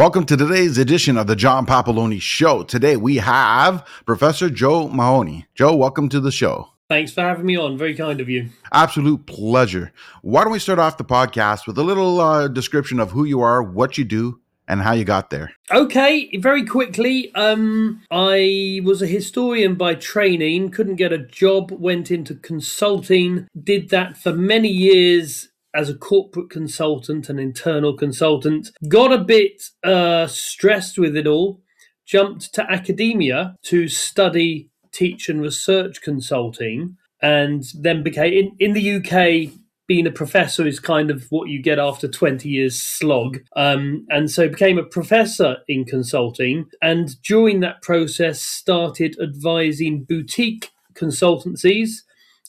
Welcome to today's edition of the John Papaloni Show. Today we have Professor Joe Mahoney. Joe, welcome to the show. Thanks for having me on. Very kind of you. Absolute pleasure. Why don't we start off the podcast with a little uh, description of who you are, what you do, and how you got there? Okay, very quickly. Um, I was a historian by training, couldn't get a job, went into consulting, did that for many years as a corporate consultant, and internal consultant, got a bit uh, stressed with it all, jumped to academia to study, teach, and research consulting, and then became in, in the UK. Being a professor is kind of what you get after 20 years slog. Um, and so became a professor in consulting. And during that process, started advising boutique consultancies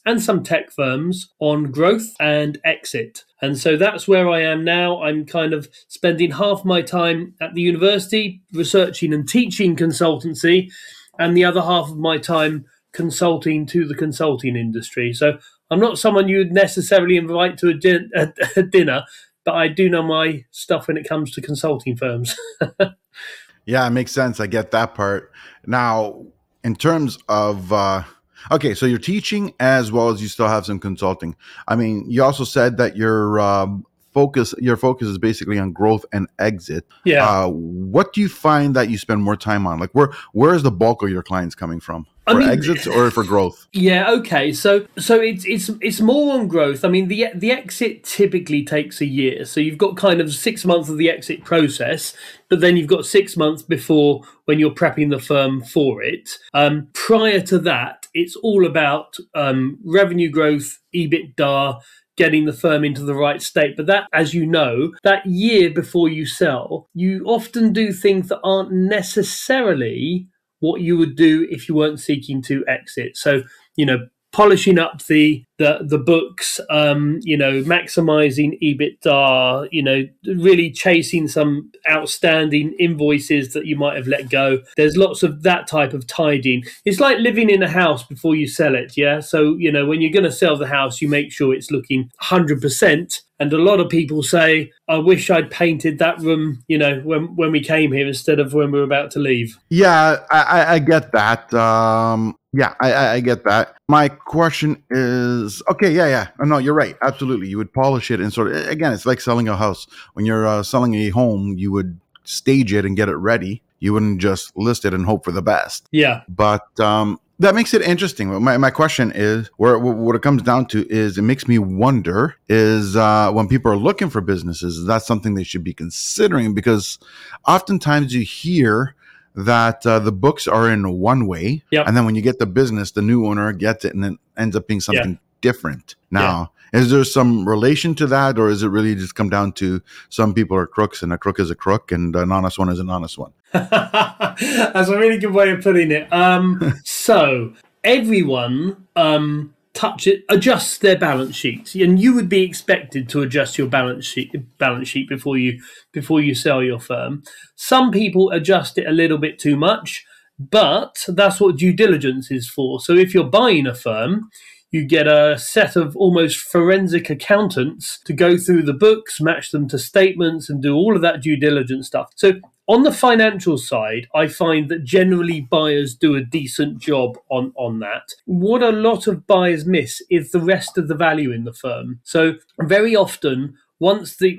and some tech firms on growth and exit. And so that's where I am now. I'm kind of spending half my time at the university researching and teaching consultancy, and the other half of my time consulting to the consulting industry. So I'm not someone you'd necessarily invite to a, din- a, a dinner, but I do know my stuff when it comes to consulting firms. yeah, it makes sense. I get that part. Now, in terms of uh, Okay, so you're teaching as well as you still have some consulting. I mean, you also said that your um, focus your focus is basically on growth and exit. Yeah. Uh, what do you find that you spend more time on? Like, where where is the bulk of your clients coming from? For I mean, exits or for growth? Yeah. Okay. So so it's it's it's more on growth. I mean, the the exit typically takes a year. So you've got kind of six months of the exit process, but then you've got six months before when you're prepping the firm for it. Um, prior to that, it's all about um, revenue growth, EBITDA getting the firm into the right state. But that, as you know, that year before you sell, you often do things that aren't necessarily what you would do if you weren't seeking to exit. So, you know, polishing up the the the books, um, you know, maximizing EBITDA, you know, really chasing some outstanding invoices that you might have let go. There's lots of that type of tidying. It's like living in a house before you sell it, yeah. So you know, when you're going to sell the house, you make sure it's looking hundred percent. And a lot of people say, "I wish I'd painted that room," you know, when when we came here instead of when we were about to leave. Yeah, I, I get that. Um, yeah, I, I, get that. My question is okay. Yeah, yeah. No, you're right. Absolutely. You would polish it and sort of, again, it's like selling a house. When you're uh, selling a home, you would stage it and get it ready. You wouldn't just list it and hope for the best. Yeah. But um, that makes it interesting. My, my question is where what it comes down to is it makes me wonder is uh, when people are looking for businesses, is that something they should be considering? Because oftentimes you hear that uh, the books are in one way, yep. and then when you get the business, the new owner gets it, and it ends up being something yeah. different. Now, yeah. is there some relation to that, or is it really just come down to some people are crooks, and a crook is a crook, and an honest one is an honest one? That's a really good way of putting it. Um, so everyone um, touch it, adjust their balance sheet, and you would be expected to adjust your balance sheet balance sheet before you before you sell your firm. Some people adjust it a little bit too much, but that's what due diligence is for. So if you're buying a firm, you get a set of almost forensic accountants to go through the books, match them to statements, and do all of that due diligence stuff. So on the financial side, I find that generally buyers do a decent job on, on that. What a lot of buyers miss is the rest of the value in the firm. So, very often, once the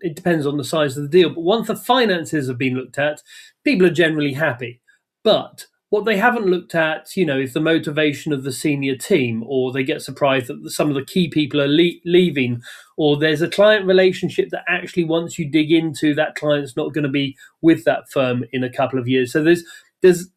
it depends on the size of the deal, but once the finances have been looked at, people are generally happy. But what they haven't looked at, you know, is the motivation of the senior team, or they get surprised that some of the key people are le- leaving, or there's a client relationship that actually, once you dig into, that client's not going to be with that firm in a couple of years. So there's there's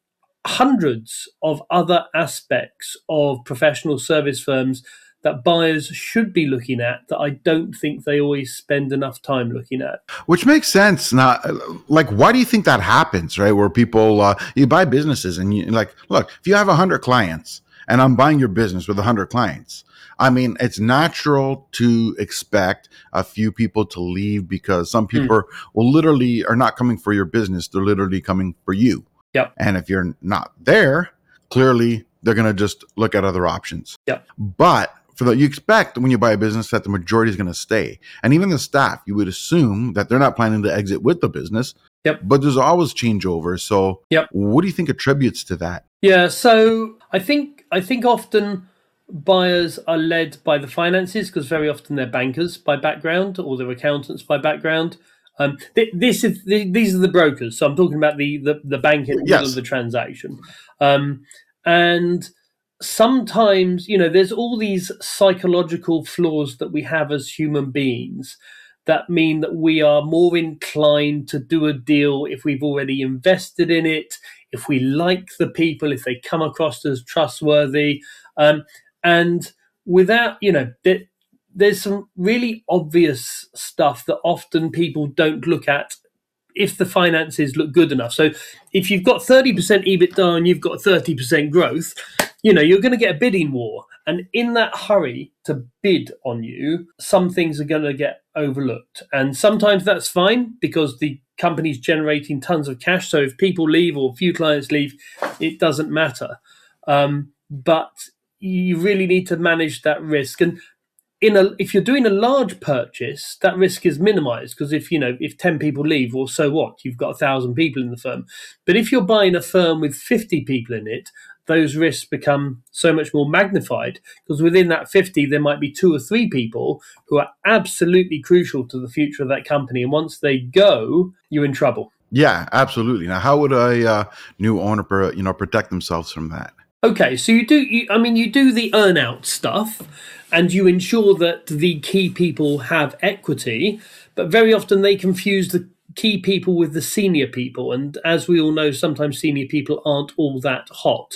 hundreds of other aspects of professional service firms that buyers should be looking at that I don't think they always spend enough time looking at. Which makes sense. Now, like, why do you think that happens, right? Where people, uh, you buy businesses and you like, look, if you have 100 clients and I'm buying your business with 100 clients, I mean, it's natural to expect a few people to leave because some hmm. people mm. will literally are not coming for your business. They're literally coming for you. Yep. And if you're not there, clearly they're going to just look at other options. Yep. But the you expect when you buy a business that the majority is going to stay and even the staff you would assume that they're not planning to exit with the business Yep. But there's always changeover. So Yep. what do you think attributes to that? Yeah, so I think I think often buyers are led by the finances because very often they're bankers by background or they're accountants by background. Um, th- this is th- these are the brokers, so I'm talking about the the, the bank in the middle of the transaction, um, and sometimes you know there's all these psychological flaws that we have as human beings that mean that we are more inclined to do a deal if we've already invested in it if we like the people, if they come across as trustworthy, um, and without, you know, there, there's some really obvious stuff that often people don't look at if the finances look good enough. So if you've got 30% EBITDA and you've got 30% growth, you know, you're going to get a bidding war. And in that hurry to bid on you, some things are going to get overlooked. And sometimes that's fine because the company's generating tons of cash. So if people leave or few clients leave, it doesn't matter. Um, but you really need to manage that risk. And in a if you're doing a large purchase, that risk is minimized because if you know if ten people leave, well, so what? You've got a thousand people in the firm. But if you're buying a firm with fifty people in it, those risks become so much more magnified because within that 50 there might be two or three people who are absolutely crucial to the future of that company and once they go you're in trouble Yeah, absolutely. Now, how would a uh, new owner, you know, protect themselves from that? Okay, so you do. You, I mean, you do the earn out stuff, and you ensure that the key people have equity. But very often they confuse the key people with the senior people, and as we all know, sometimes senior people aren't all that hot.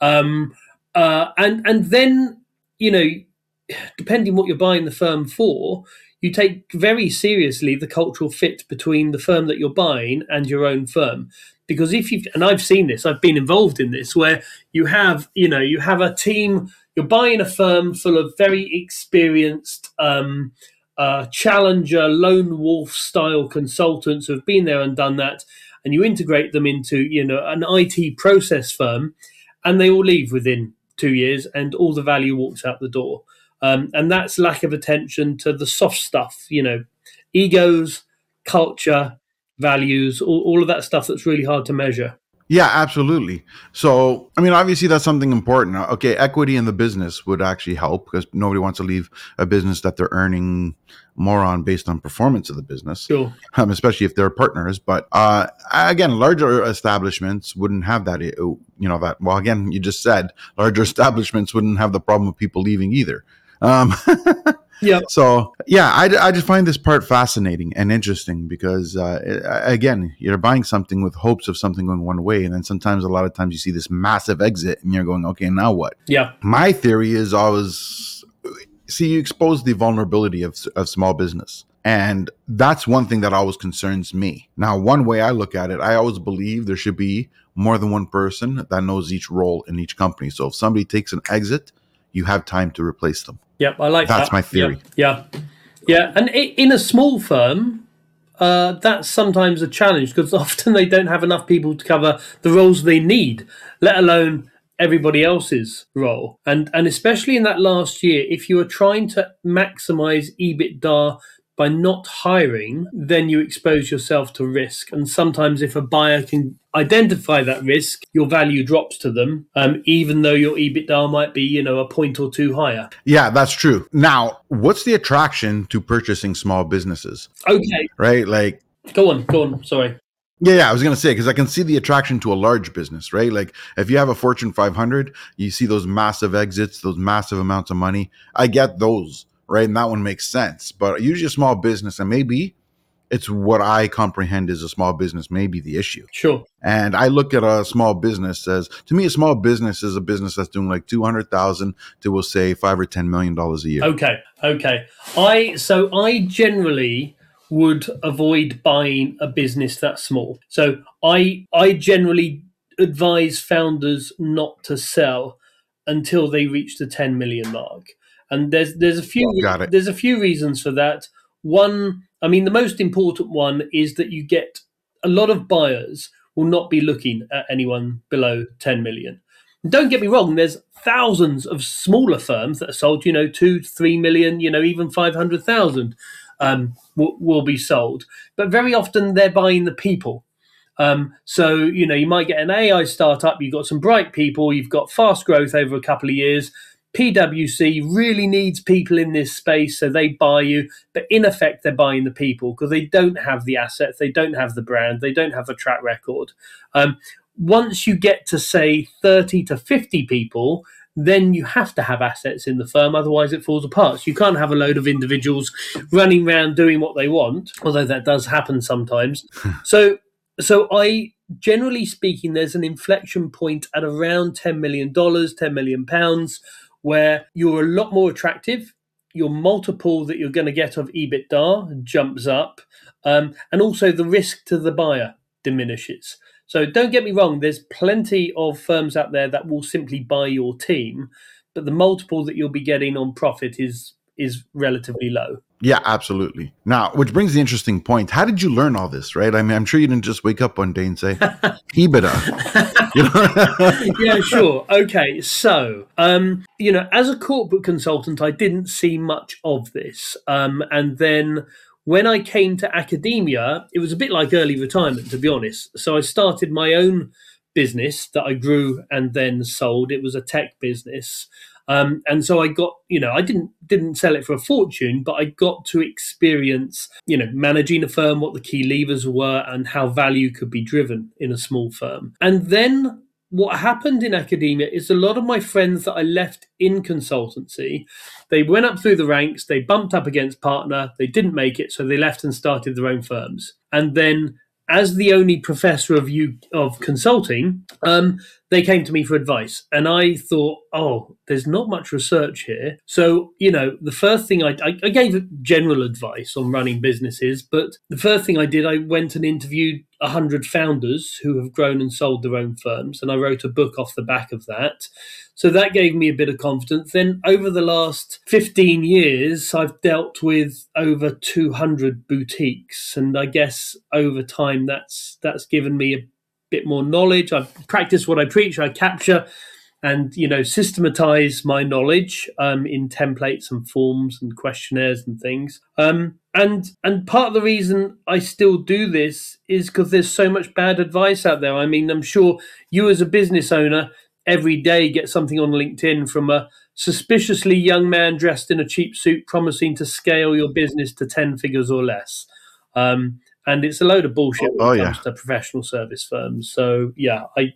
Um, uh, and and then you know, depending what you're buying the firm for, you take very seriously the cultural fit between the firm that you're buying and your own firm because if you've and i've seen this i've been involved in this where you have you know you have a team you're buying a firm full of very experienced um, uh, challenger lone wolf style consultants who have been there and done that and you integrate them into you know an it process firm and they all leave within two years and all the value walks out the door. Um, and that's lack of attention to the soft stuff you know egos culture values all, all of that stuff that's really hard to measure Yeah, absolutely. So, I mean, obviously, that's something important. Uh, Okay, equity in the business would actually help because nobody wants to leave a business that they're earning more on based on performance of the business, sure um, especially if they're partners. But uh, again, larger establishments wouldn't have that. uh, You know that. Well, again, you just said larger establishments wouldn't have the problem of people leaving either. Um, yeah So yeah, I, I just find this part fascinating and interesting because uh, again, you're buying something with hopes of something going one way, and then sometimes a lot of times you see this massive exit, and you're going, okay, now what? yeah My theory is always see you expose the vulnerability of of small business. And that's one thing that always concerns me. Now, one way I look at it, I always believe there should be more than one person that knows each role in each company. So if somebody takes an exit, you have time to replace them. Yeah i like That's that. That's my theory. yeah yeah, yeah. and in a small firm uh, that's sometimes a challenge because often they don't have enough people to cover the roles they need let alone everybody else's role and and especially in that last year if you are trying to maximize ebitda by not hiring, then you expose yourself to risk. And sometimes, if a buyer can identify that risk, your value drops to them, um, even though your EBITDA might be, you know, a point or two higher. Yeah, that's true. Now, what's the attraction to purchasing small businesses? Okay, Right? Like, go on, go on. Sorry. yeah, yeah, I was going to say, because I can see the attraction to a large business, right? Like, if you have a Fortune 500, you see those massive exits, those massive amounts of money. I get those, right? And that one makes sense. But usually a small business, and maybe it's what I comprehend as a small business, may be the issue. Sure. And I look at a small business as, to me, a small business is a business that's doing like 200,000 to, we'll say, five or $10 million a year. Okay, okay. I so I generally would avoid buying a business that small. So I I generally advise founders not to sell until they reach the 10 million mark. And there's there's a few there's a few reasons for that. One, I mean the most important one is that you get a lot of buyers will not be looking at anyone below 10 million. Don't get me wrong, there's thousands of smaller firms that are sold, you know, two, three million, you know, even 500,000. um, will, will be sold. But very often they're buying the people. Um, so, you know, you might get an AI startup, you've got some bright people, you've got fast growth over a couple of years. PwC really needs people in this space, so they buy you. But in effect, they're buying the people because they don't have the assets, they don't have the brand, they don't have a track record. Um, once you get to, say, 30 to 50 people, then you have to have assets in the firm, otherwise it falls apart. So you can't have a load of individuals running around doing what they want, although that does happen sometimes. so, so I generally speaking, there's an inflection point at around $10 million, 10 million pounds, where you're a lot more attractive. Your multiple that you're going to get of EBITDA jumps up, um, and also the risk to the buyer diminishes. So don't get me wrong, there's plenty of firms out there that will simply buy your team, but the multiple that you'll be getting on profit is is relatively low. Yeah, absolutely. Now, which brings the interesting point. How did you learn all this, right? I mean, I'm sure you didn't just wake up one day and say, EBITDA. You know? yeah, sure. Okay. So, um, you know, as a corporate consultant, I didn't see much of this. Um, and then when I came to academia, it was a bit like early retirement, to be honest. So I started my own business that I grew and then sold. It was a tech business. Um, and so I got, you know, I didn't didn't sell it for a fortune, but I got to experience, you know, managing a firm, what the key levers were, and how value could be driven in a small firm. And then what happened in academia is a lot of my friends that I left in consultancy, they went up through the ranks, they bumped up against partner, they didn't make it, so they left and started their own firms. And then as the only professor of you of consulting, um, they came to me for advice, and I thought, oh, there's not much research here. So you know, the first thing I, I, I gave general advice on running businesses, but the first thing I did, I went and interviewed hundred founders who have grown and sold their own firms, and I wrote a book off the back of that. So that gave me a bit of confidence. Then over the last 15 years, I've dealt with over 200 boutiques. And I guess over time, that's, that's given me a bit more knowledge. I practice what I preach. I capture and you know systematize my knowledge um, in templates and forms and questionnaires and things. Um, and and part of the reason I still do this is because there's so much bad advice out there. I mean, I'm sure you as a business owner every day get something on LinkedIn from a suspiciously young man dressed in a cheap suit promising to scale your business to 10 figures or less. Um, and it's a load of bullshit when oh, it comes yeah. to professional service firms. So, yeah, I,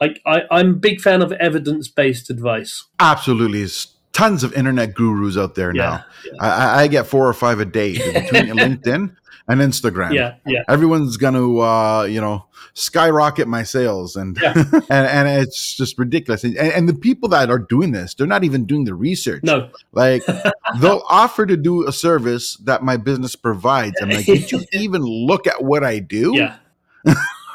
I, I, am a big fan of evidence based advice. Absolutely. It's tons of internet gurus out there yeah, now. Yeah. I, I, get four or five a day between LinkedIn and Instagram. Yeah, yeah. Everyone's going to, uh, you know, skyrocket my sales, and yeah. and, and it's just ridiculous. And, and the people that are doing this, they're not even doing the research. No, like they'll offer to do a service that my business provides. I'm like, did you even look at what I do? Yeah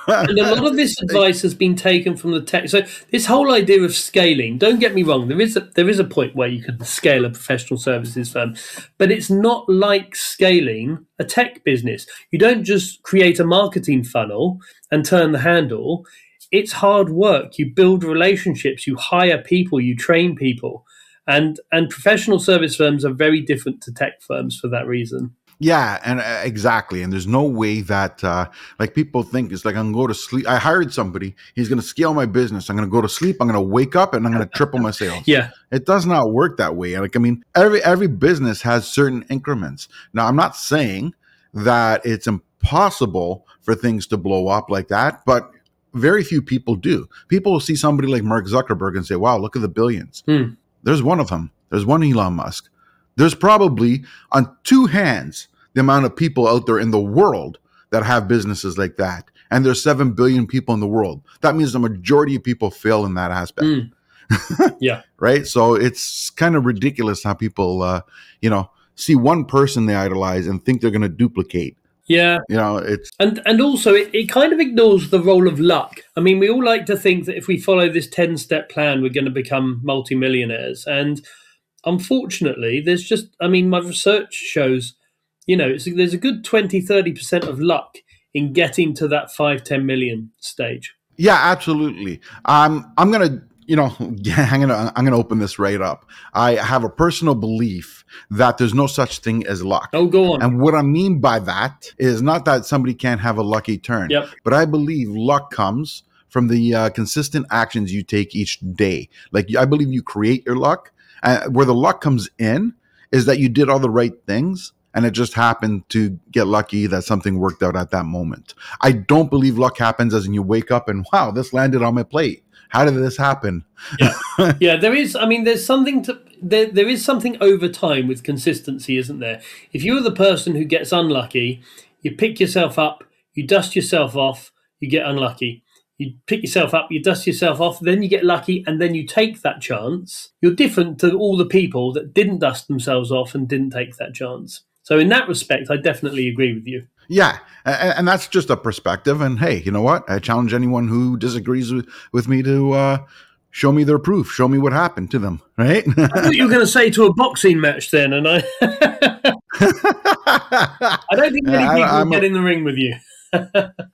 and a lot of this advice has been taken from the tech. So this whole idea of scaling, don't get me wrong, there is a, there is a point where you can scale a professional services firm, but it's not like scaling a tech business. You don't just create a marketing funnel and turn the handle. It's hard work. You build relationships, you hire people, you train people. And and professional service firms are very different to tech firms for that reason. Yeah, and uh, exactly. And there's no way that uh, like people think it's like I'm going to go to sleep. I hired somebody. He's going to scale my business. I'm going to go to sleep. I'm going to wake up and I'm going to triple my sales. yeah, it does not work that way. Like I mean, every every business has certain increments. Now, I'm not saying that it's impossible for things to blow up like that, but very few people do. People will see somebody like Mark Zuckerberg and say, "Wow, look at the billions. Hmm. There's one of them. There's one Elon Musk. There's probably on two hands the amount of people out there in the world that have businesses like that. And there's 7 billion people in the world. That means the majority of people fail in that aspect. Mm. yeah. right. So it's kind of ridiculous how people, uh, you know, see one person they idolize and think they're going to duplicate. Yeah. You know, it's. And, and also, it, it kind of ignores the role of luck. I mean, we all like to think that if we follow this 10 step plan, we're going to become multimillionaires. And unfortunately, there's just, I mean, my research shows you know, there's a good 20, 30% of luck in getting to that 5, 10 million stage. Yeah, absolutely. Um, I'm going to you know, I'm gonna I'm gonna open this right up. I have a personal belief that there's no such thing as luck. Oh, go on. And what I mean by that is not that somebody can't have a lucky turn, Yep. but I believe luck comes from the uh, consistent actions you take each day. Like I believe you create your luck. Uh, where the luck comes in is that you did all the right things and it just happened to get lucky that something worked out at that moment. I don't believe luck happens as in you wake up and wow, this landed on my plate. How did this happen? yeah, there is. I mean, there's something to there. There is something over time with consistency, isn't there? If you're the person who gets unlucky, you pick yourself up, you dust yourself off, you get unlucky. You pick yourself up, you dust yourself off, then you get lucky, and then you take that chance. You're different to all the people that didn't dust themselves off and didn't take that chance. So, in that respect, I definitely agree with you. Yeah, and, that's just a perspective. And hey, you know what? I challenge anyone who disagrees with, with me to uh, show me their proof, show me what happened to them. Right? I thought you were going to say to a boxing match then, and I, I don't think many people I'm will a- get in the ring with you.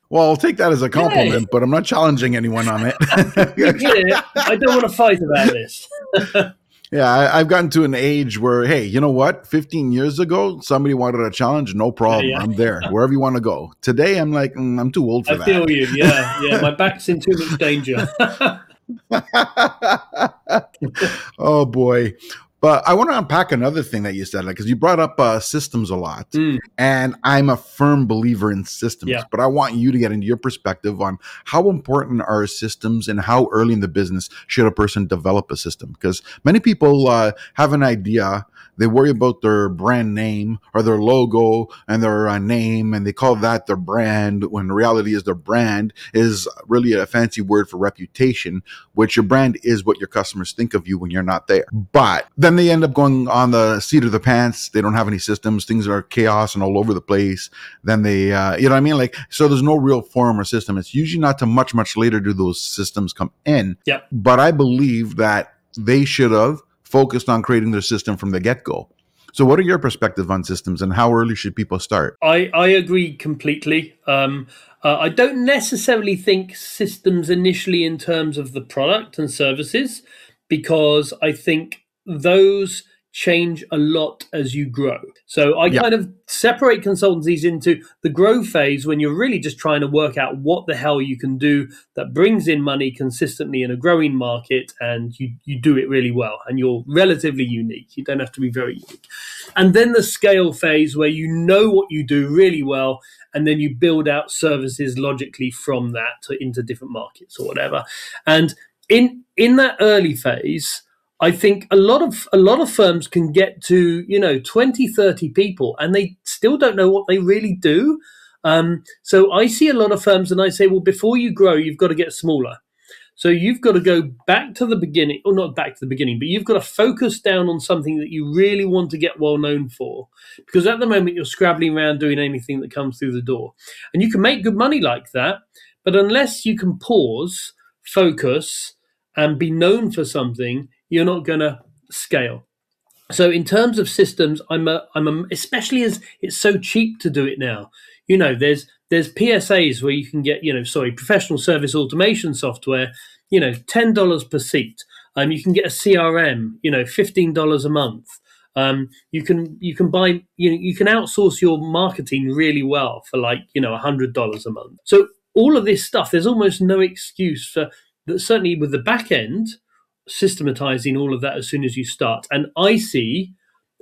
well, I'll take that as a compliment, but I'm not challenging anyone on it. I don't want to fight about this. yeah, I, I've gotten to an age where, hey, you know what? 15 years ago, somebody wanted a challenge, no problem. Yeah, yeah. I'm there, wherever you want to go. Today, I'm like, mm, I'm too old for I that. feel you. Yeah, yeah. My back's in too much danger. oh boy. But I want to unpack another thing that you said, like, because you brought up uh, systems a lot, Mm. and I'm a firm believer in systems. Yeah. But I want you to get into your perspective on how important are systems and how early in the business should a person develop a system? Because many people uh, have an idea, they worry about their brand name or their logo and their uh, name, and they call that their brand. When reality is, their brand is really a fancy word for reputation which your brand is what your customers think of you when you're not there. But then they end up going on the seat of the pants. They don't have any systems. Things are chaos and all over the place. Then they, uh, you know what I mean? Like, so there's no real form or system. It's usually not to much, much later do those systems come in. Yep. But I believe that they should have focused on creating their system from the get go. So, what are your perspective on systems and how early should people start? I, I agree completely. Um, uh, I don't necessarily think systems initially in terms of the product and services, because I think those change a lot as you grow. So I Yeah. kind of separate consultancies into the grow phase when you're really just trying to work out what the hell you can do that brings in money consistently in a growing market and you, you do it really well and you're relatively unique. You don't have to be very unique. And then the scale phase where you know what you do really well and then you build out services logically from that to, into different markets or whatever. And in in that early phase, I think a lot of a lot of firms can get to, you know, 20, 30 people and they still don't know what they really do. Um, so I see a lot of firms and I say, well, before you grow, you've got to get smaller. So you've got to go back to the beginning, or not back to the beginning, but you've got to focus down on something that you really want to get well known for. Because at the moment you're scrabbling around doing anything that comes through the door. And you can make good money like that, but unless you can pause, focus, and be known for something, you're not going to scale. So in terms of systems, I'm a, I'm a, especially as it's so cheap to do it now. You know, there's there's PSAs where you can get, you know, sorry, professional service automation software, you know, ten dollars per seat. Um, you can get a CRM, you know, fifteen dollars a month. Um, you can you can buy you know you can outsource your marketing really well for like you know hundred dollars a month. So all of this stuff, there's almost no excuse for that. Certainly with the back end, systematizing all of that as soon as you start. And I see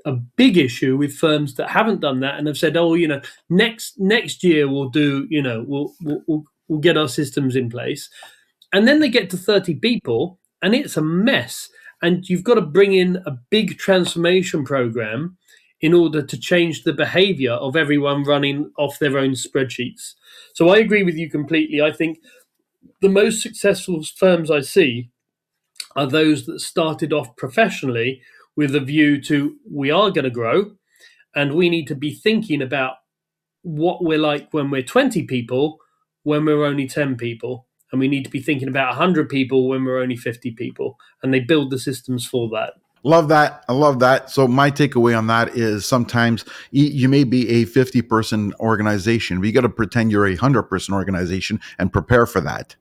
a big issue with firms that haven't done that and have said, "Oh, you know, next next year we'll do, you know, we'll we'll we'll, get our systems in place," and then they get to thirty people and it's a mess. And you've got to bring in a big transformation program in order to change the behavior of everyone running off their own spreadsheets. So I agree with you completely. I think the most successful firms I see are those that started off professionally with a view to we are going to grow and we need to be thinking about what we're like when we're 20 people when we're only 10 people and we need to be thinking about 100 people when we're only 50 people and they build the systems for that Love that. I love that. So my takeaway on that is sometimes you may be a 50 person organization, but you got to pretend you're a 100 person organization and prepare for that.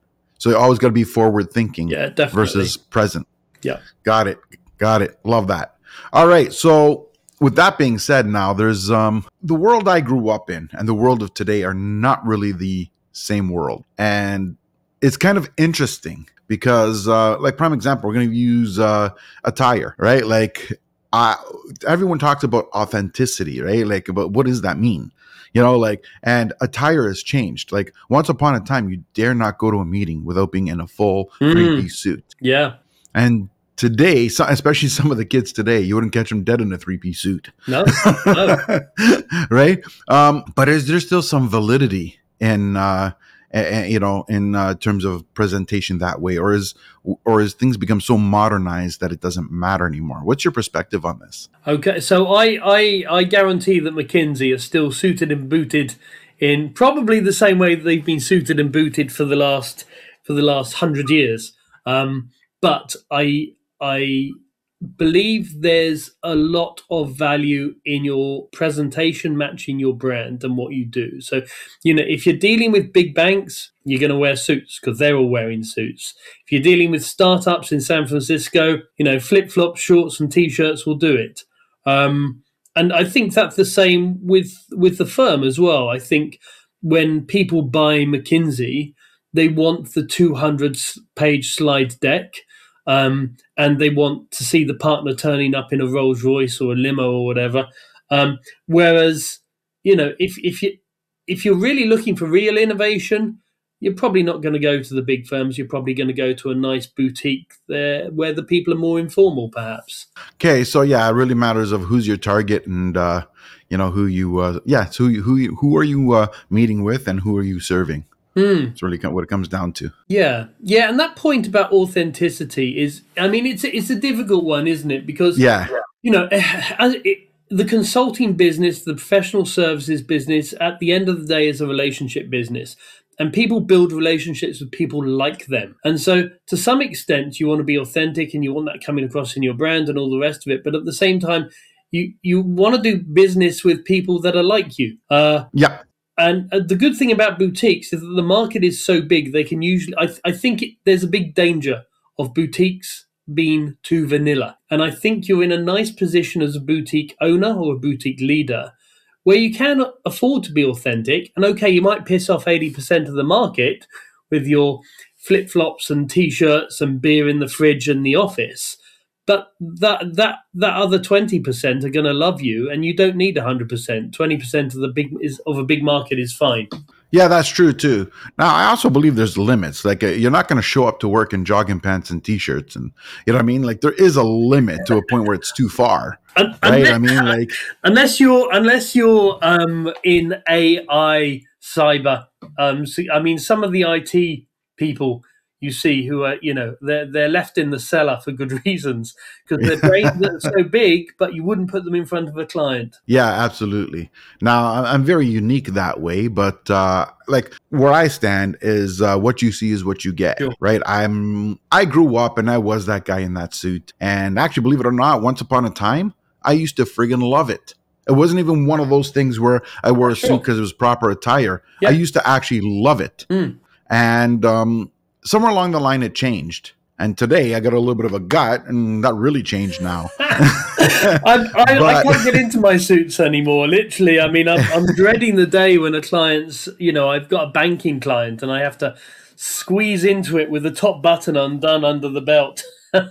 So you always got to be forward thinking Yeah, definitely. versus present. Yeah. Got it. Got it. Love that. All right. So with that being said, now there's um the world I grew up in and the world of today are not really the same world. And it's kind of interesting because uh like prime example, we're gonna use uh attire, right? Like uh everyone talks about authenticity, right? Like about what does that mean? You know, like, and attire has changed. Like, once upon a time, you dare not go to a meeting without being in a full Mm. three piece suit. yeah. And today, so, especially some of the kids today, you wouldn't catch them dead in a three piece suit. No. No. right? Um, but is there still some validity in, uh, a- you know, in uh, terms of presentation that way, or is or is things become so modernized that it doesn't matter anymore? What's your perspective on this? Okay, so I, I I guarantee that McKinsey are still suited and booted in probably the same way that they've been suited and booted for the last for the last hundred years. Um, but I I believe there's a lot of value in your presentation matching your brand and what you do. So, you know, if you're dealing with big banks, you're going to wear suits because they're all wearing suits. If you're dealing with startups in San Francisco, you know, flip flops, shorts, and t shirts will do it. Um, and I think that's the same with with the firm as well. I think when people buy McKinsey, they want the 200 page slide deck, um, and they want to see the partner turning up in a Rolls Royce or a limo or whatever. Um, whereas, you know, if if you if you're really looking for real innovation, you're probably not going to go to the big firms. You're probably going to go to a nice boutique there where the people are more informal, perhaps. Okay, so yeah, it really matters of who's your target and uh, you know who you uh, yeah, it's who who who are you uh, meeting with and who are you serving? Hmm. It's really what it comes down to. Yeah, yeah, and that point about authenticity is, I mean, it's a, it's a difficult one, isn't it? Because Yeah, you know, as it, the consulting business, the professional services business, at the end of the day, is a relationship business. And people build relationships with people like them. And so, to some extent, you want to be authentic and you want that coming across in your brand and all the rest of it. But at the same time, you, you want to do business with people that are like you. Uh, yeah, and uh, the good thing about boutiques is that the market is so big, they can usually. I, I think it, there's a big danger of boutiques being too vanilla. And I think you're in a nice position as a boutique owner or a boutique leader where you can afford to be authentic. And okay, you might piss off 80% of the market with your flip flops and t shirts and beer in the fridge and the office. But that that that other twenty percent are going to love you, and you don't need hundred percent. Twenty percent of the big is of a big market is fine. yeah, that's true too. Now, I also believe there's limits. Like uh, you're not going to show up to work in jogging pants and t-shirts, and you know what I mean. Like there is a limit to a point where it's too far, Un- right? unless, I mean, like unless you're unless you're um, in AI cyber. Um, so, I mean, some of the IT people you see who are you know they're they're left in the cellar for good reasons because their brains are so big, but you wouldn't put them in front of a client. Yeah, absolutely. Now I'm very unique that way, but uh, like where I stand is uh, what you see is what you get, Sure. right? I'm I grew up and I was that guy in that suit, and actually, believe it or not, once upon a time, I used to friggin' love it. It wasn't even one of those things where I wore a Sure. suit because it was proper attire. Yeah. I used to actually love it, Mm. and um, somewhere along the line, it changed. And today, I got a little bit of a gut, and that really changed now. I, I, I can't get into my suits anymore. Literally, I mean, I'm, I'm dreading the day when a client's, you know, I've got a banking client and I have to squeeze into it with the top button undone under the belt.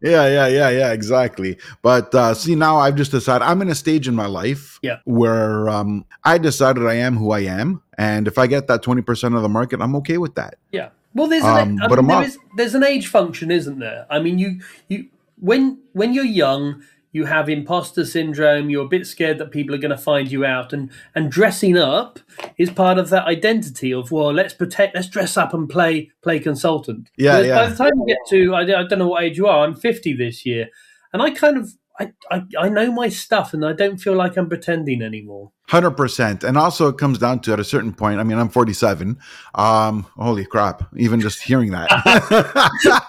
Yeah, yeah, yeah, yeah, exactly. But uh, see, now I've just decided I'm in a stage in my life Yeah. where um, I decided I am who I am, and if I get that twenty percent of the market, I'm okay with that. Yeah. Well, there's Um, an, I but mean, there is, there's an age function, isn't there? I mean, you you when when you're young, you have imposter syndrome. You're a bit scared that people are going to find you out, and and dressing up is part of that identity of well, let's protect, let's dress up and play play consultant. Yeah, But By the time you get to, I, I don't know what age you are. I'm 50 this year, and I kind of I, I I know my stuff, and I don't feel like I'm pretending anymore. Hundred percent, and also it comes down to at a certain point. I mean, I'm 47. Um, holy crap! Even just hearing that,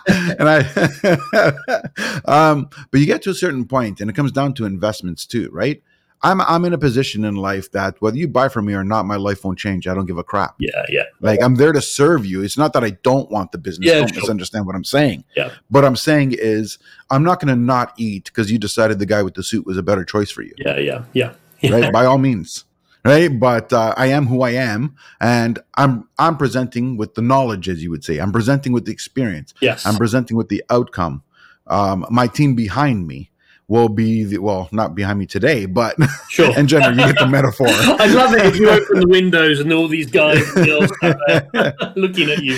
and I, um, but you get to a certain point, and it comes down to investments too, right? I'm I'm in a position in life that whether you buy from me or not, my life won't change. I don't give a crap. Yeah, yeah. Like I'm there to serve you. It's not that I don't want the business. Yeah, don't sure. misunderstand what I'm saying. Yeah. What I'm saying is I'm not going to not eat because you decided the guy with the suit was a better choice for you. Yeah, yeah, yeah. yeah. Right? By all means. Right. But uh, I am who I am, and I'm I'm presenting with the knowledge, as you would say. I'm presenting with the experience. Yes. I'm presenting with the outcome. Um, my team behind me will be the well, not behind me today, but sure. in general, you get the metaphor. I love it if you open the windows and all these guys and girls uh, looking at you.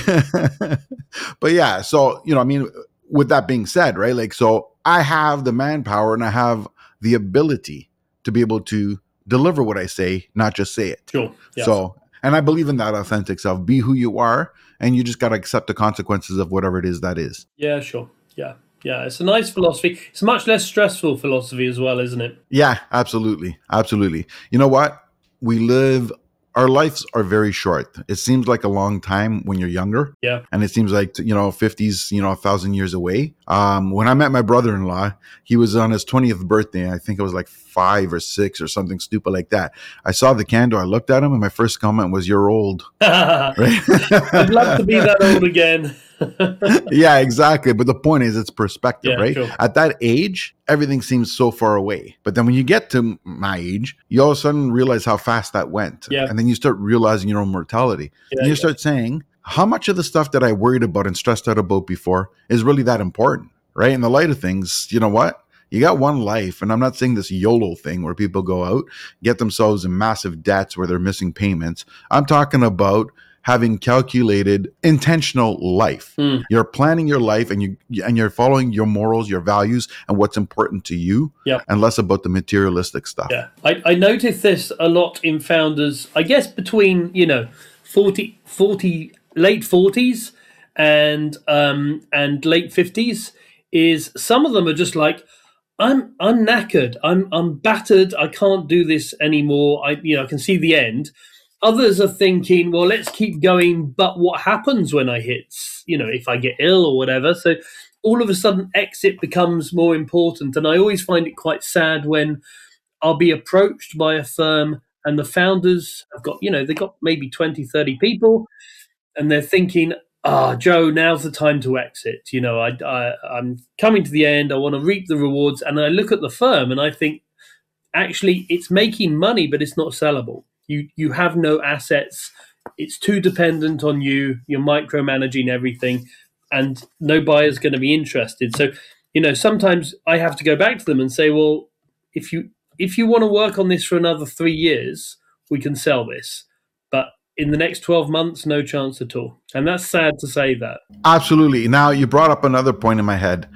but yeah, so you know, I mean, with that being said, right? Like, so I have the manpower and I have the ability to be able to deliver what I say, not just say it. Sure. Yeah. So, and I believe in that authentic self. Be who you are, and you just got to accept the consequences of whatever it is that is. yeah, sure. Yeah. Yeah. It's a nice philosophy. It's a much less stressful philosophy as well, isn't it? Yeah, absolutely. Absolutely. You know what? We live, our lives are very short. It seems like a long time when you're younger. Yeah. And it seems like, you know, 50s, you know, a thousand years away. Um, when I met my brother in law, he was on his 20th birthday. I think it was like five or six or something stupid like that. I saw the candle. I looked at him, and my first comment was, You're old. I'd love to be that old again. yeah, exactly. But the point is, it's perspective, Yeah, right? sure. At that age, everything seems so far away. But then when you get to my age, you all of a sudden realize how fast that went. Yeah. And then you start realizing your own mortality. Yeah, and you start saying, how much of the stuff that I worried about and stressed out about before is really that important, right? In the light of things, you know what? You got one life, and I'm not saying this YOLO thing where people go out, get themselves in massive debts where they're missing payments. I'm talking about having calculated intentional life. Hmm. You're planning your life and you and you're following your morals, your values, and what's important to you, Yep. and less about the materialistic stuff. Yeah, I, I noticed this a lot in founders, I guess between, you know, 40, 40 late 40s and um and late 50s is some of them are just like I'm I'm knackered. I'm I'm battered. I can't do this anymore. I you know, I can see the end. Others are thinking, well, let's keep going, but what happens when I hit, you know, if I get ill or whatever? So all of a sudden exit becomes more important and I always find it quite sad when I'll be approached by a firm and the founders have got, you know, they've got maybe 20, 30 people and they're thinking, ah, Joe, now's the time to exit. You know, I, I, I'm coming to the end. I want to reap the rewards. And I look at the firm and I think, actually, it's making money, but it's not sellable. You, you have no assets. It's too dependent on you. You're micromanaging everything and no buyer's going to be interested. So, you know, sometimes I have to go back to them and say, well, if you if you want to work on this for another three years, we can sell this. But in the next 12 months, no chance at all. And that's sad to say that. Absolutely. Now, you brought up another point in my head,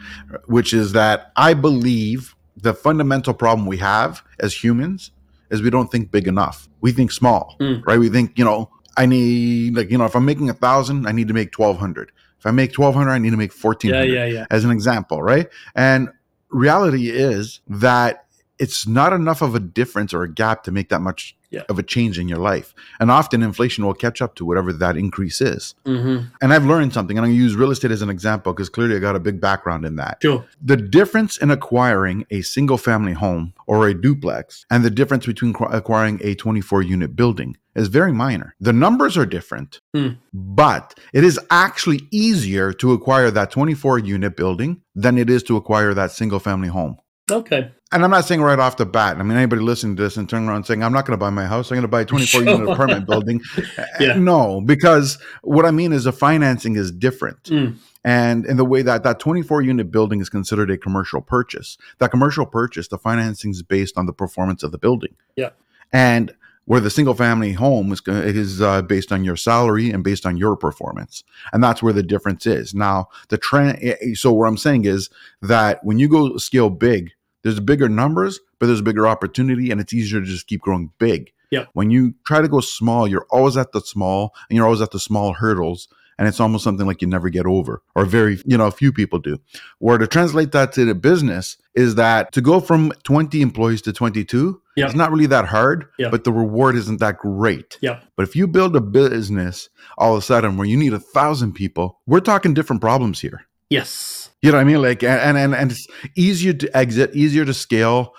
which is that I believe the fundamental problem we have as humans is we don't think big enough. We think small, Mm. right? We think, you know, I need, like, you know, if I'm making a thousand, I need to make 1200. If I make 1200, I need to make 1400 Yeah, yeah, yeah. as an example, right? And reality is that it's not enough of a difference or a gap to make that much Yeah. of a change in your life. And often inflation will catch up to whatever that increase is. hmm And I've learned something, and I'm going to use real estate as an example because clearly I got a big background in that. Sure. The difference in acquiring a single family home or a duplex and the difference between qu- acquiring a 24 unit building is very minor. The numbers are different, Hmm. but it is actually easier to acquire that 24 unit building than it is to acquire that single family home. Okay. And I'm not saying right off the bat. I mean, anybody listening to this and turning around saying, I'm not going to buy my house. I'm going to buy a 24 unit apartment building. Yeah. No, because what I mean is the financing is different. Mm. And in the way that that 24 unit building is considered a commercial purchase, that commercial purchase, the financing is based on the performance of the building. Yeah. And where the single family home is, is uh, based on your salary and based on your performance. And that's where the difference is. Now, the trend, so what I'm saying is that when you go scale big, there's bigger numbers, but there's a bigger opportunity and it's easier to just keep growing big. Yeah. When you try to go small, you're always at the small and you're always at the small hurdles. And it's almost something like you never get over, or very, you know, a few people do. Where to translate that to the business is that to go from 20 employees to 22, Yeah. it's not really that hard, Yeah. but the reward isn't that great. Yeah. But if you build a business all of a sudden where you need a thousand people, we're talking different problems here. Yes. You know what I mean? Like, and and and it's easier to exit, easier to scale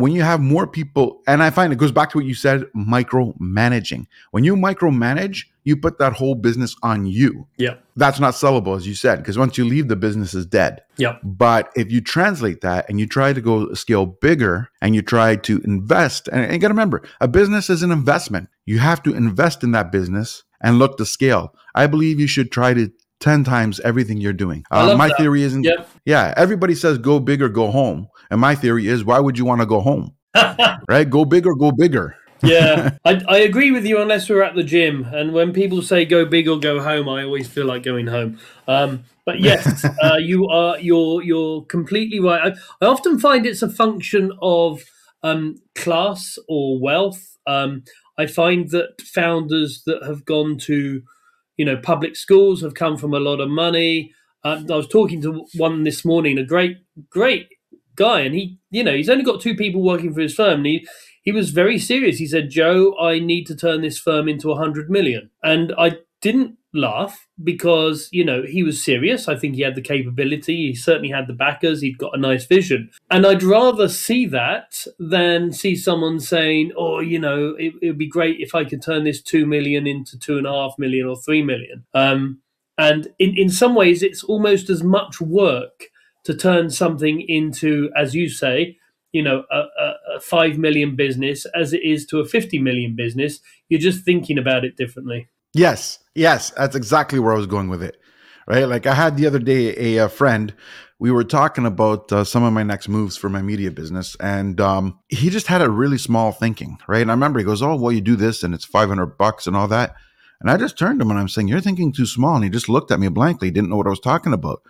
when you have more people, and I find it goes back to what you said, micromanaging. When you micromanage, you put that whole business on you. Yeah. That's not sellable, as you said, because once you leave, the business is dead. Yeah. But if you translate that and you try to go scale bigger and you try to invest, and, and you got to remember, a business is an investment. You have to invest in that business and look to scale. I believe you should try to 10 times everything you're doing. Uh, my that. theory isn't, Yep. yeah, everybody says go big or go home. And my theory is, why would you want to go home? right? Go big or go bigger. yeah, I, I agree with you unless we're at the gym. And when people say go big or go home, I always feel like going home. Um, but yes, uh, you are you're you're completely right. I, I often find it's a function of um, class or wealth. Um, I find that founders that have gone to you know public schools have come from a lot of money. Um, I was talking to one this morning, a great great guy, and he you know he's only got two people working for his firm, and he he was very serious. He said, Joe, I need to turn this firm into a hundred million. And I didn't laugh because, you know, he was serious. I think he had the capability. He certainly had the backers. He'd got a nice vision. And I'd rather see that than see someone saying, oh, you know, it would be great if I could turn this two million into two and a half million or three million. Um, and in, in some ways, it's almost as much work to turn something into, as you say, you know a, a, a five million business as it is to a 50 million business you're just thinking about it differently Yes, yes, that's exactly where I was going with it. Right? Like I had the other day a, a friend. We were talking about uh, some of my next moves for my media business, and um, he just had a really small thinking. Right? And I remember he goes, "Oh, well, you do this, and it's five hundred bucks and all that." And I just turned to him and I'm saying, "You're thinking too small." And he just looked at me blankly. He didn't know what I was talking about.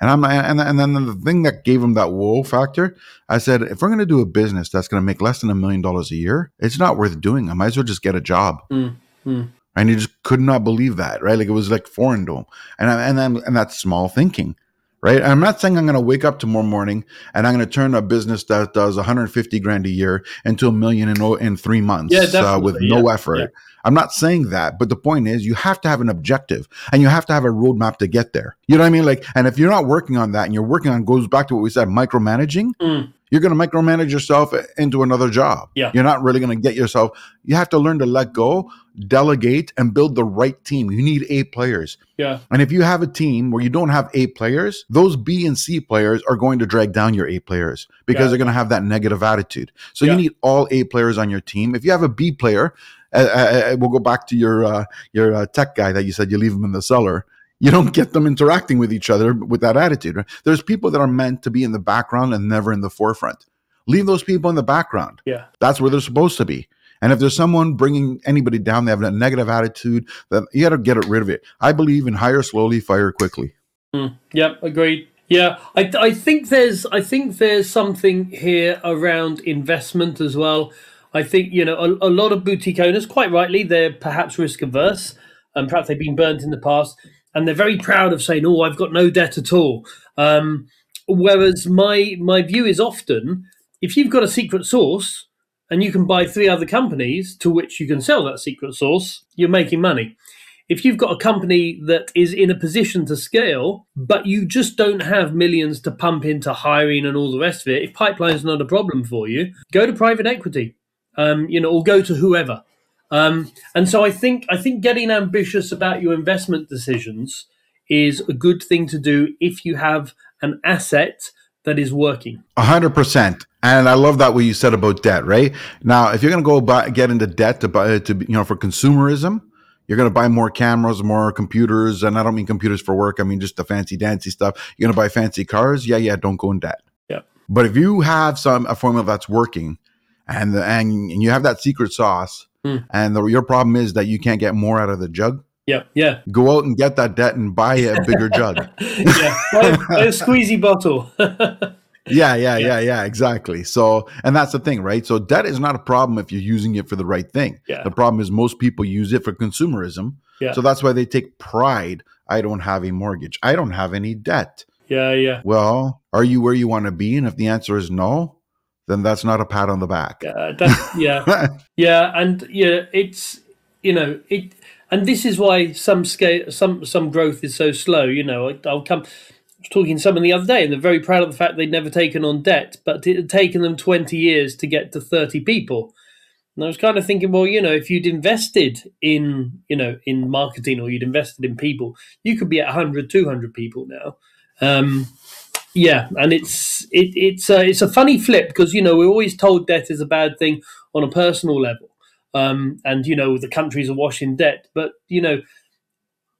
And I'm and and then the thing that gave him that whoa factor, I said, if we're going to do a business that's going to make less than a million dollars a year, it's not worth doing. I might as well just get a job. Mm, mm. And he just could not believe that, right? Like it was like foreign to him. And I, and then and that's small thinking, right? And I'm not saying I'm going to wake up tomorrow morning and I'm going to turn a business that does 150 grand a year into a million in in three months Yeah, uh, with definitely. no Yeah, effort. yeah. I'm not saying that, but the point is you have to have an objective and you have to have a roadmap to get there. You know what I mean? Like, and if you're not working on that and you're working on goes back to what we said, micromanaging, Mm. You're going to micromanage yourself into another job. Yeah. You're not really going to get yourself. You have to learn to let go, delegate, and build the right team. You need A players. yeah And if you have a team where you don't have A players, those B and C players are going to drag down your A players because Yeah. they're going to have that negative attitude. So Yeah. you need all A players on your team. If you have a B player, uh, uh, uh, we'll go back to your uh, your uh, tech guy that you said you leave him in the cellar. You don't get them interacting with each other with that attitude. right? There's people that are meant to be in the background and never in the forefront. Leave those people in the background. yeah That's where they're supposed to be. And if there's someone bringing anybody down, they have a negative attitude, then you got to get rid of it. I believe in hire slowly, fire quickly. Mm. yeah agreed yeah I, I think there's i think there's something here around investment as well i think you know a, a lot of boutique owners quite rightly they're perhaps risk averse and perhaps they've been burnt in the past and they're very proud of saying oh i've got no debt at all. Um, whereas my my view is often if you've got a secret source and you can buy three other companies to which you can sell that secret source you're making money. If you've got a company that is in a position to scale, but you just don't have millions to pump into hiring and all the rest of it, if pipeline's not a problem for you, go to private equity, um, you know, or go to whoever. Um, and so I think I think getting ambitious about your investment decisions is a good thing to do if you have an asset that is working. A hundred percent. And I love that what you said about debt, right? Now, if you're going to go buy, get into debt to buy, to, you know, for consumerism, you're going to buy more cameras, more computers. And I don't mean computers for work. I mean, just the fancy dancy stuff. You're going to buy fancy cars. Yeah. Yeah. Don't go in debt. Yeah. But if you have some, a formula that's working and, the, and, and you have that secret sauce Hmm. and the, your problem is that you can't get more out of the jug, Yeah, yeah, go out and get that debt and buy a bigger jug. yeah. Buy, buy a squeezy bottle. Yeah, yeah, yeah, yeah, exactly. So, and that's the thing, right? So, debt is not a problem if you're using it for the right thing. Yeah. The problem is most people use it for consumerism. Yeah. So that's why they take pride. I don't have a mortgage. I don't have any debt. yeah, yeah. Well, are you where you want to be? And if the answer is no, then that's not a pat on the back. Yeah, that's, yeah, yeah, and yeah, it's you know it, and this is why some scale, some some growth is so slow. You know, I- I'll come. talking to someone the other day, and they're very proud of the fact they'd never taken on debt, but it had taken them 20 years to get to 30 people. And I was kind of thinking, well, you know, if you'd invested in, you know, in marketing or you'd invested in people, you could be at 100, 200 people now. Um, yeah, and it's it, it's a, it's a funny flip because you know we're always told debt is a bad thing on a personal level, um, and you know the countries are awash in debt, but you know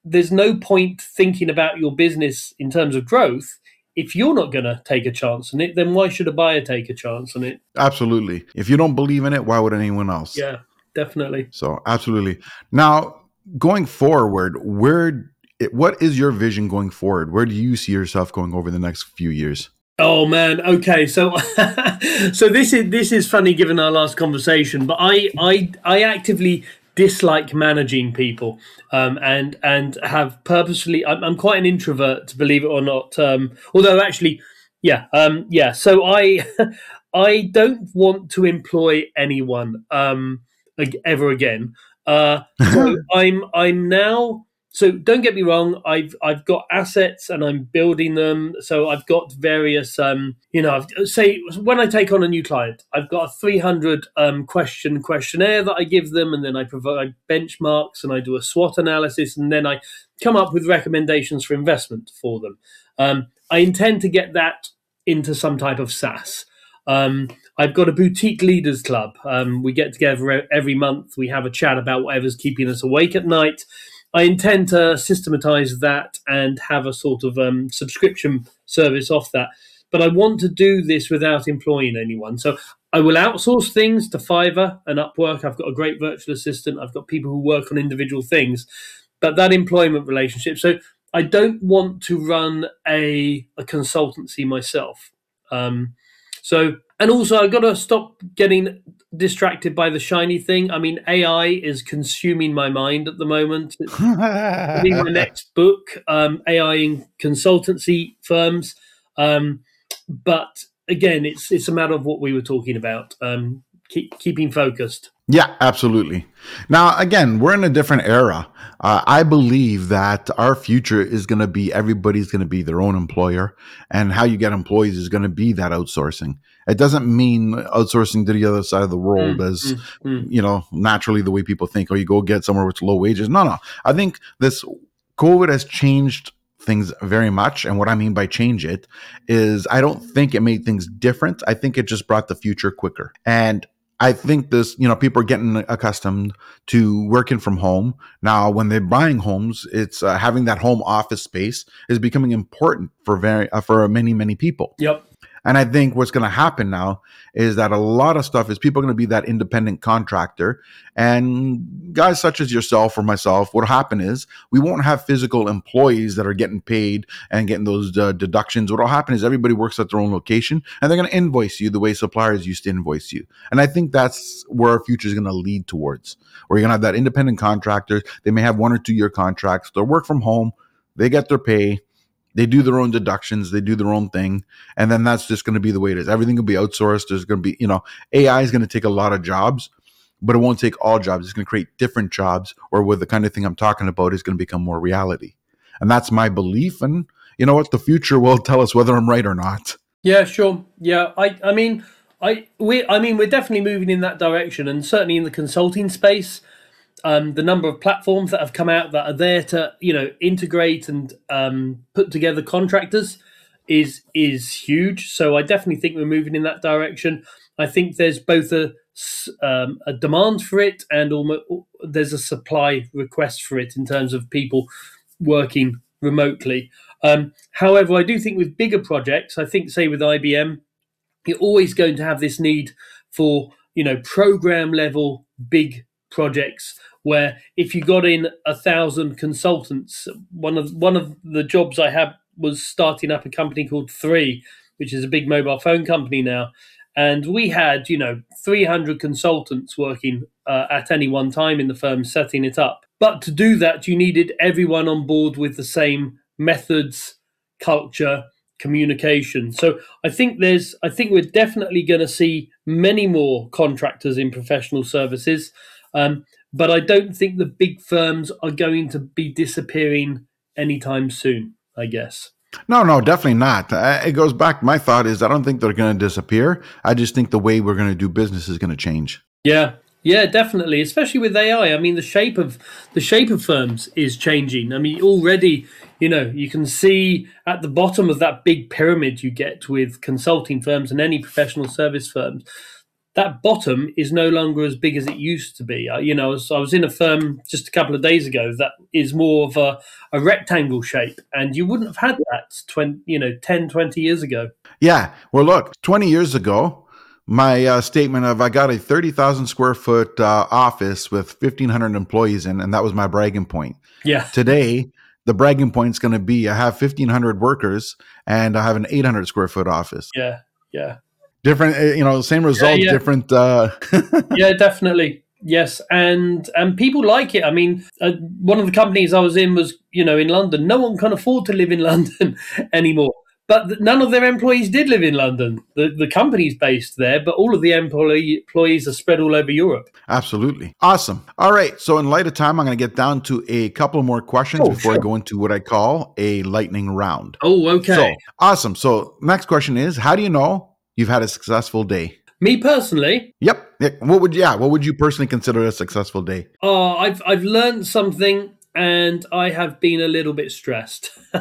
there's no point thinking about your business in terms of growth if you're not going to take a chance on it, then why should a buyer take a chance on it? Absolutely. If you don't believe in it, why would anyone else? Yeah, definitely. So, absolutely. Now, going forward, where what is your vision going forward? Where do you see yourself going over the next few years? Oh man, okay. So so this is this is funny given our last conversation, but I I I actively dislike managing people um, and and have purposefully I'm, I'm, quite an introvert believe it or not um, although actually yeah um, yeah so I I don't want to employ anyone um, ever again uh, so I'm I'm now so don't get me wrong i've i've got assets and i'm building them so i've got various um you know I've, say when i take on a new client i've got a 300 um, question questionnaire that i give them and then i provide benchmarks and i do a swot analysis and then i come up with recommendations for investment for them um, i intend to get that into some type of saas um, I've got a boutique leaders club. Um, we get together every month. We have a chat about whatever's keeping us awake at night. I intend to systematize that and have a sort of um, subscription service off that. But I want to do this without employing anyone. So I will outsource things to Fiverr and Upwork. I've got a great virtual assistant. I've got people who work on individual things. But that employment relationship. So I don't want to run a, a consultancy myself. Um, so, and also I've got to stop getting distracted by the shiny thing. I mean, AI is consuming my mind at the moment. my next book, um, AI in consultancy firms. Um, but again, it's it's a matter of what we were talking about. Um, keep, keeping focused. Yeah, absolutely. Now, again, we're in a different era. Uh, I believe that our future is going to be everybody's going to be their own employer, and how you get employees is going to be that outsourcing. It doesn't mean outsourcing to the other side of the world mm, as mm, mm. you know naturally the way people think. Or oh, you go get somewhere with low wages. No, no. I think this COVID has changed things very much. And what I mean by change it is I don't think it made things different. I think it just brought the future quicker. And I think this, you know, people are getting accustomed to working from home. Now, when they're buying homes, it's uh, having that home office space is becoming important for very uh, for many many people. Yep. And I think what's going to happen now is that a lot of stuff is people are going to be that independent contractor. And guys such as yourself or myself, what'll happen is we won't have physical employees that are getting paid and getting those uh, deductions. What'll happen is everybody works at their own location and they're going to invoice you the way suppliers used to invoice you. And I think that's where our future is going to lead towards, where you're going to have that independent contractors. They may have one or two year contracts. They'll work from home. They get their pay they do their own deductions, they do their own thing, and then that's just going to be the way it is. Everything will be outsourced. There's going to be, you know, AI is going to take a lot of jobs, but it won't take all jobs. It's going to create different jobs, or with the kind of thing I'm talking about is going to become more reality. And that's my belief. And you know what? The future will tell us whether I'm right or not. Yeah, sure. Yeah, I, I mean, I, we, I mean, we're definitely moving in that direction, and certainly in the consulting space um, the number of platforms that have come out that are there to you know integrate and um, put together contractors is is huge. So I definitely think we're moving in that direction. I think there's both a um, a demand for it and almost there's a supply request for it in terms of people working remotely. Um, however, I do think with bigger projects, I think say with IBM, you're always going to have this need for you know program level big projects where if you got in a thousand consultants, one of one of the jobs I had was starting up a company called Three, which is a big mobile phone company now, and we had you know 300 consultants working uh, at any one time in the firm setting it up. But to do that, you needed everyone on board with the same methods, culture, communication. So I think there's I think we're definitely going to see many more contractors in professional services. Um, but I don't think the big firms are going to be disappearing anytime soon. I guess. No, no, definitely not. Uh, It goes back. My thought is, I don't think they're going to disappear. I just think the way we're going to do business is going to change. Yeah, yeah, definitely. Especially with AI. I mean, the shape of the shape of firms is changing. I mean, already, you know, you can see at the bottom of that big pyramid you get with consulting firms and any professional service firms. That bottom is no longer as big as it used to be. Uh, you know, so I was in a firm just a couple of days ago that is more of a, a rectangle shape, and you wouldn't have had that 20, you know, 10, 20 years ago. Yeah. Well, look, 20 years ago, my uh, statement of I got a 30,000 square foot uh, office with 1,500 employees in, and that was my bragging point. Yeah, Today, the bragging point is going to be I have 1,500 workers and I have an 800 square foot office. yeah, yeah. Different, uh, you know, same result, yeah. different. Uh, yeah, definitely. Yes, and and people like it. I mean, uh, one of the companies I was in was you know in London. No one can afford to live in London anymore. But th- none of their employees did live in London. The the company's based there, but all of the employee, employees are spread all over Europe. Absolutely. Awesome. All right. So, in light of time, I'm going to get down to a couple more questions Oh, before I go into what I call a lightning round. Oh, okay. So, awesome. So, next question is How do you know you've had a successful day? Me personally, Yep. What would yeah? What would you personally consider a successful day? oh, I've I've learned something, and I have been a little bit stressed.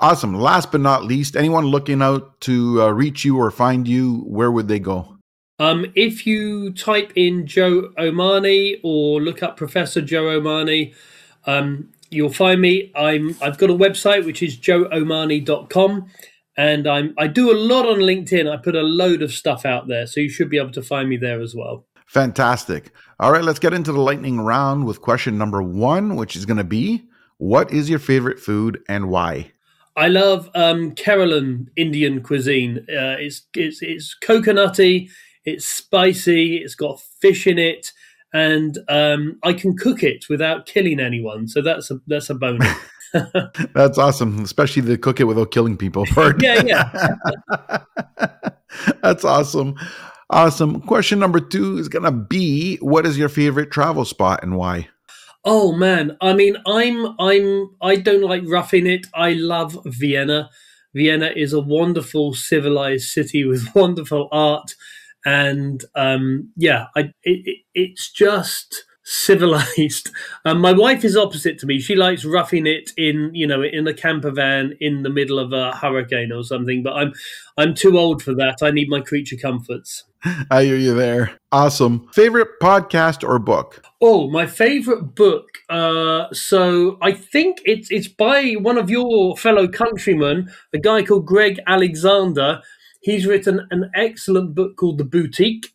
Awesome. Last but not least, anyone looking out to uh, reach you or find you, where would they go? Um, if you type in Joe O'Mahoney or look up Professor Joe O'Mahoney, um, you'll find me. I'm I've got a website which is joeomahoney.com and I'm I do a lot on LinkedIn. I put a load of stuff out there, so you should be able to find me there as well. Fantastic. All right, let's get into the lightning round with question number one, which is going to be What is your favorite food and why? I love um, Kerala Indian cuisine. Uh, it's it's it's coconutty, it's spicy, it's got fish in it, and um, I can cook it without killing anyone. So that's a that's a bonus. That's awesome, especially the cook it without killing people part. yeah, yeah. That's awesome. Awesome. Question number two is going to be What is your favorite travel spot and why? Oh man, I mean, I'm I'm I don't like roughing it. I love Vienna. Vienna is a wonderful civilized city with wonderful art, and um, yeah, I it, it, it's just civilized. Um, my wife is opposite to me. She likes roughing it in you know in a camper van in the middle of a hurricane or something. But I'm I'm too old for that. I need my creature comforts. I hear you there. Awesome. Favorite podcast or book? Oh, my favorite book. Uh, so I think it's it's by one of your fellow countrymen, a guy called Greg Alexander. He's written an excellent book called The Boutique,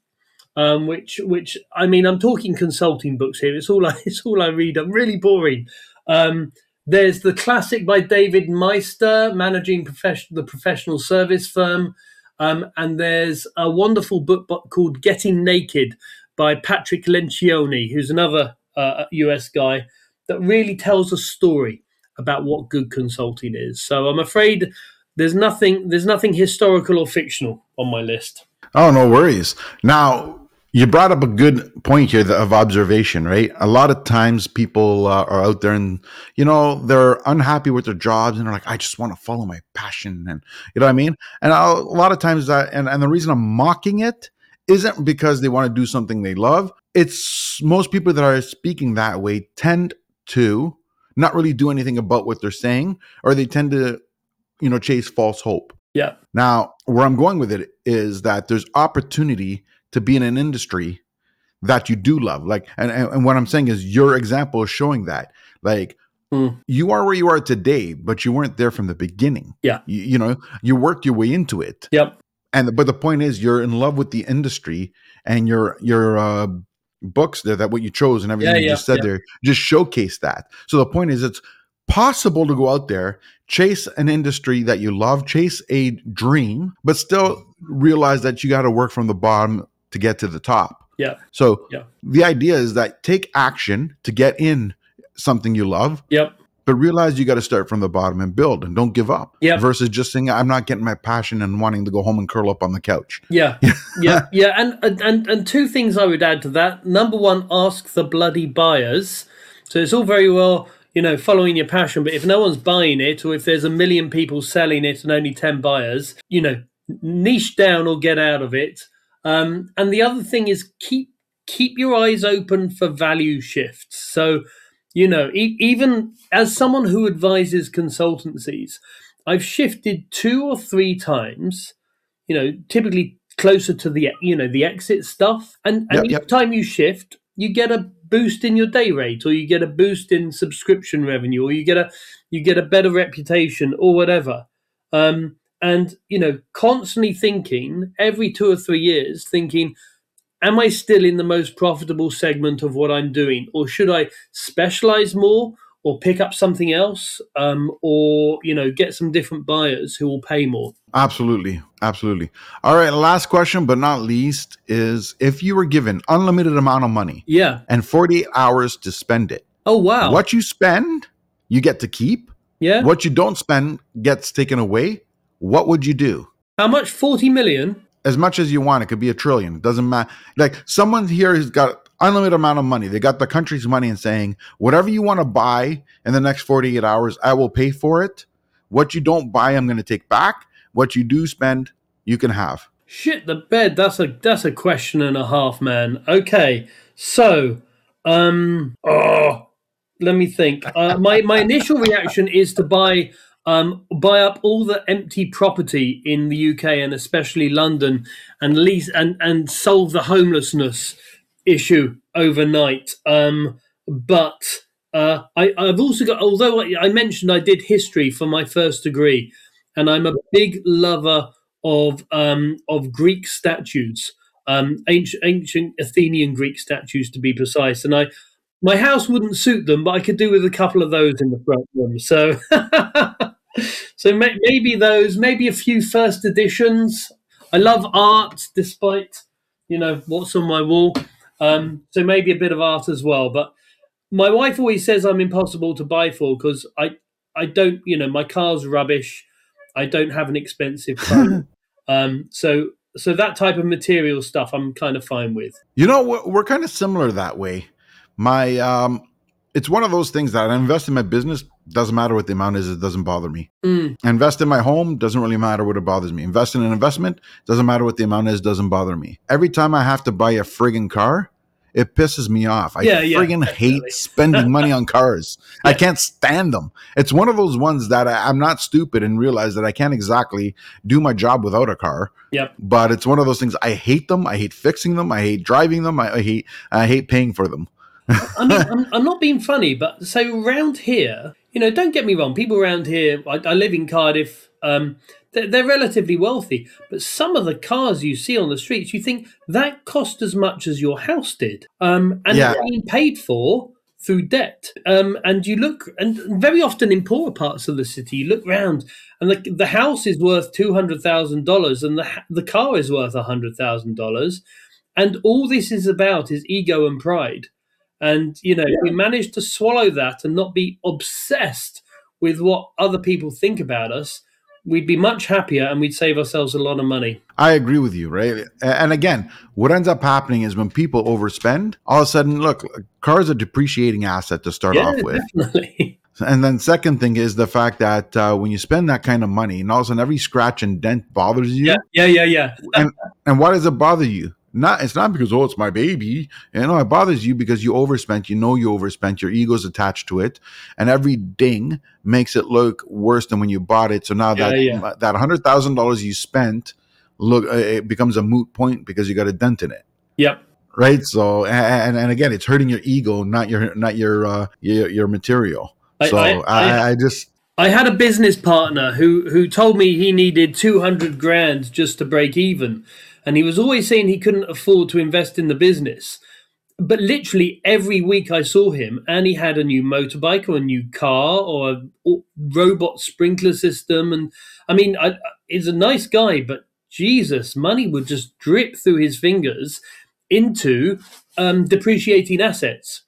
um, which which I mean I'm talking consulting books here. It's all I it's all I read. I'm really boring. Um, there's the classic by David Maister, managing profession, the professional service firm. Um, and there's a wonderful book called Getting Naked by Patrick Lencioni, who's another uh, US guy that really tells a story about what good consulting is. So I'm afraid there's nothing there's nothing historical or fictional on my list. Oh, no worries. Now, you brought up a good point here of observation, right? A lot of times people uh, are out there and, you know, they're unhappy with their jobs and they're like, I just want to follow my passion. And, you know what I mean? And I'll, a lot of times that, and, and the reason I'm mocking it isn't because they want to do something they love. It's most people that are speaking that way tend to not really do anything about what they're saying, or they tend to, you know, chase false hope. Yeah. Now, where I'm going with it is that there's opportunity to be in an industry that you do love. Like, and, and, what I'm saying is your example is showing that. Like, Mm. you are where you are today, but you weren't there from the beginning. Yeah. You, you know, you worked your way into it. Yep. And but the point is you're in love with the industry and your your uh books there that what you chose and everything Yeah, you yeah, just said yeah. there just showcase that. So the point is it's possible to go out there, chase an industry that you love, chase a dream, but still realize that you got to work from the bottom to get to the top. Yeah. So Yeah. the idea is that take action to get in something you love, Yep. but realize you got to start from the bottom and build and don't give up. Yep. Versus just saying I'm not getting my passion and wanting to go home and curl up on the couch. Yeah, yeah, yeah, and, and and two things I would add to that. Number one, ask the bloody buyers. So it's all very well, you you know, following your passion. But if no one's buying it, or if there's a million people selling it and only 10 buyers, you know, niche down or get out of it. Um, and the other thing is keep keep your eyes open for value shifts. So, you know, e- even as someone who advises consultancies, I've shifted two or three times, you know, typically closer to the you know the exit stuff and, and Yep, each yep. time you shift you get a boost in your day rate or you get a boost in subscription revenue or you get a you get a better reputation or whatever um, and you know constantly thinking every two or three years thinking am i still in the most profitable segment of what i'm doing or should i specialize more or pick up something else um, or you know get some different buyers who will pay more Absolutely. Absolutely. All right. Last question, but not least, is if you were given unlimited amount of money yeah and 48 hours to spend it, oh wow what you spend, you get to keep. yeah What you don't spend gets taken away. What would you do? how much 40 million As much as you want. It could be a trillion. It doesn't matter. Like someone here has got unlimited amount of money. They got the country's money and saying, whatever you want to buy in the next 48 hours, I will pay for it. What you don't buy, I'm going to take back. What you do spend, you can have. Shit the bed. That's a that's a question and a half, man. Okay, so um oh let me think. Uh, my my initial reaction is to buy um buy up all the empty property in the UK and especially London and lease and and solve the homelessness issue overnight. Um but uh, I, I've also got, although I, I mentioned I did history for my first degree, and I'm a big lover of um, of Greek statues, um, ancient, ancient Athenian Greek statues to be precise. And I, my house wouldn't suit them, but I could do with a couple of those in the front room. So, so may, maybe those, maybe a few first editions. I love art, despite you know what's on my wall. Um, so maybe a bit of art as well. But my wife always says I'm impossible to buy for because I I don't you know my car's rubbish. I don't have an expensive car. um, so so that type of material stuff I'm kind of fine with. You know, we're, we're kind of similar that way. My, um, it's one of those things that I invest in my business. Doesn't matter what the amount is; it doesn't bother me. Mm, Invest in my home doesn't really matter what it bothers me. Invest in an investment doesn't matter what the amount is; doesn't bother me. Every time I have to buy a friggin' car, it pisses me off. I Yeah, yeah, friggin' definitely. hate spending money on cars. I can't stand them. It's one of those ones that I, I'm not stupid and realize that I can't exactly do my job without a car. Yep. But it's one of those things. I hate them. I hate fixing them. I hate driving them. I, I hate. I hate paying for them. I mean, I'm, I'm not being funny, but so around here, you know, don't get me wrong. People around here, I, I live in Cardiff. Um, they're, they're relatively wealthy, but some of the cars you see on the streets, you think that cost as much as your house did, um, and Yeah. they're being paid for through debt. Um, and you look, and very often in poorer parts of the city, you look round, and the the house is worth two hundred thousand dollars, and the the car is worth hundred thousand dollars, and all this is about is ego and pride. And you know, if we manage to swallow that and not be obsessed with what other people think about us, we'd be much happier and we'd save ourselves a lot of money. I agree with you, right? And again, what ends up happening is when people overspend, all of a sudden, look, cars are depreciating asset to start yeah, off with. definitely. And then second thing is the fact that uh, when you spend that kind of money, and all of a sudden every scratch and dent bothers you. Yeah, yeah, yeah, yeah. And and why does it bother you? Not it's not because oh it's my baby. You know, it bothers you because you overspent. You know you overspent. Your ego's attached to it, and every ding makes it look worse than when you bought it. So now Yeah, that yeah. that hundred thousand dollars you spent, look, uh, it becomes a moot point because you got a dent in it Yep. right so and and again it's hurting your ego not your not your uh your, your material so I- I, I- I, just I had a business partner who who told me he needed 200 grand just to break even and he was always saying he couldn't afford to invest in the business. But literally every week I saw him and he had a new motorbike or a new car or a or robot sprinkler system. And I mean I, he's a nice guy but Jesus money would just drip through his fingers into um, depreciating assets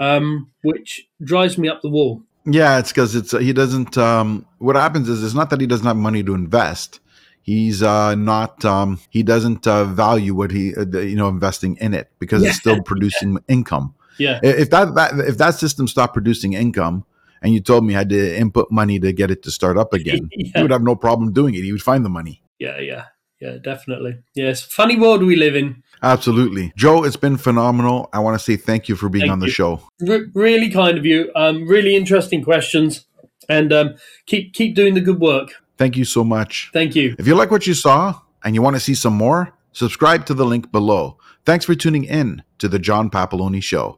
um, which drives me up the wall. Yeah it's because it's he doesn't um what happens is it's not that he doesn't have money to invest he's uh not um he doesn't uh, value what he uh, you know investing in it because it's still producing income yeah if that, that if that system stopped producing income and you told me I had to input money to get it to start up again, Yeah. he would have no problem doing it. He would find the money. Yeah, yeah, yeah, definitely. Yes, funny world we live in. Absolutely. Joe, it's been phenomenal. I want to say thank you for being Thank on the you. show. Re- really kind of you. Um, really interesting questions, and um, keep keep doing the good work. Thank you so much. Thank you. If you like what you saw and you want to see some more, subscribe to the link below. Thanks for tuning in to the John Papaloni Show.